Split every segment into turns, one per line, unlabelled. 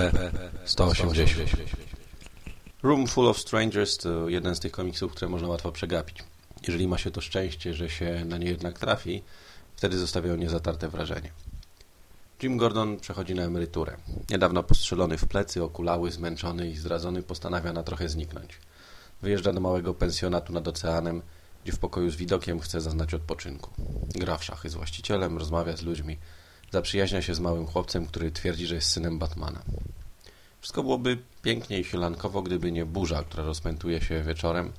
SCP-180 Room Full of Strangers to jeden z tych komiksów, które można łatwo przegapić. Jeżeli ma się to szczęście, że się na nie jednak trafi, wtedy zostawiają niezatarte wrażenie. Jim Gordon przechodzi na emeryturę. Niedawno postrzelony w plecy, okulały, zmęczony i zdradzony postanawia na trochę zniknąć. Wyjeżdża do małego pensjonatu nad oceanem, gdzie w pokoju z widokiem chce zaznać odpoczynku. Gra w szachy z właścicielem, rozmawia z ludźmi, zaprzyjaźnia się z małym chłopcem, który twierdzi, że jest synem Batmana. Wszystko byłoby pięknie i sielankowo, gdyby nie burza, która rozpętuje się wieczorem,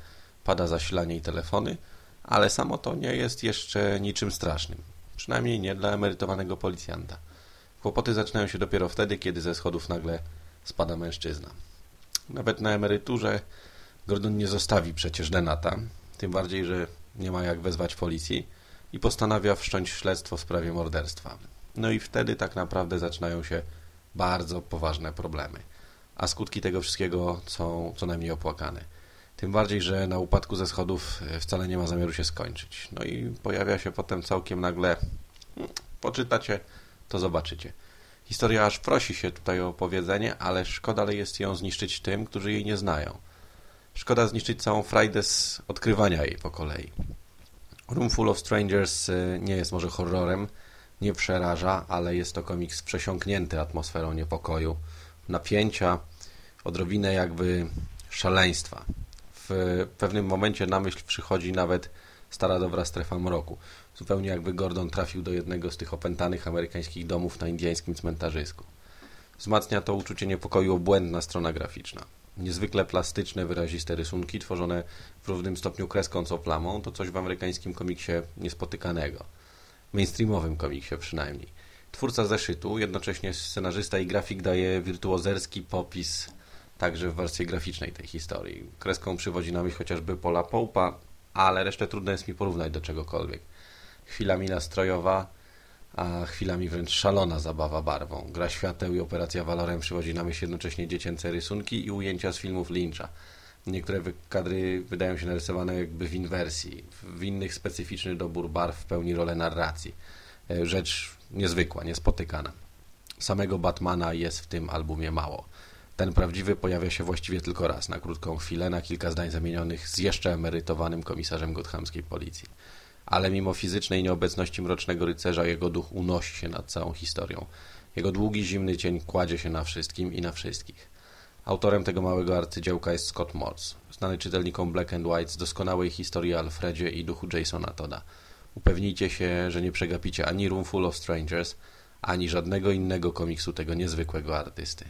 pada zasilanie i telefony, ale samo to nie jest jeszcze niczym strasznym. Przynajmniej nie dla emerytowanego policjanta. Kłopoty zaczynają się dopiero wtedy, kiedy ze schodów nagle spada mężczyzna. Nawet na emeryturze Gordon nie zostawi przecież Denata, tym bardziej, że nie ma jak wezwać policji i postanawia wszcząć śledztwo w sprawie morderstwa. No i wtedy tak naprawdę zaczynają się bardzo poważne problemy. A skutki tego wszystkiego są co najmniej opłakane. Tym bardziej, że na upadku ze schodów e, wcale nie ma zamiaru się skończyć. No i pojawia się potem całkiem nagle... Poczytacie, to zobaczycie. Historia aż prosi się tutaj o opowiedzenie, ale szkoda jest ją zniszczyć tym, którzy jej nie znają. Szkoda zniszczyć całą frajdę z odkrywania jej po kolei. Room Full of Strangers e, nie jest może horrorem, nie przeraża, ale jest to komiks przesiąknięty atmosferą niepokoju, napięcia, odrobinę jakby szaleństwa. W pewnym momencie na myśl przychodzi nawet stara dobra strefa mroku. Zupełnie jakby Gordon trafił do jednego z tych opętanych amerykańskich domów na indyjskim cmentarzysku. Wzmacnia to uczucie niepokoju obłędna strona graficzna. Niezwykle plastyczne, wyraziste rysunki, tworzone w równym stopniu kreską co plamą, to coś w amerykańskim komiksie niespotykanego mainstreamowym komiksie przynajmniej. Twórca zeszytu, jednocześnie scenarzysta i grafik daje wirtuozerski popis także w wersji graficznej tej historii. Kreską przywodzi na myśl chociażby Pola Poupa, ale resztę trudno jest mi porównać do czegokolwiek. Chwilami nastrojowa, a chwilami wręcz szalona zabawa barwą. Gra świateł i operacja walorem przywodzi na myśl jednocześnie dziecięce rysunki i ujęcia z filmów Lyncha. Niektóre kadry wydają się narysowane jakby w inwersji, w innych specyficzny dobór barw pełni rolę narracji. E, rzecz niezwykła, niespotykana. Samego Batmana jest w tym albumie mało. Ten prawdziwy pojawia się właściwie tylko raz, na krótką chwilę, na kilka zdań zamienionych z jeszcze emerytowanym komisarzem gothamskiej policji. Ale mimo fizycznej nieobecności Mrocznego Rycerza jego duch unosi się nad całą historią. Jego długi, zimny cień kładzie się na wszystkim i na wszystkich. Autorem tego małego arcydziełka jest Scott Morse, znany czytelnikom Black and White z doskonałej historii Alfredzie i duchu Jasona Toda. Upewnijcie się, że nie przegapicie ani Room Full of Strangers, ani żadnego innego komiksu tego niezwykłego artysty.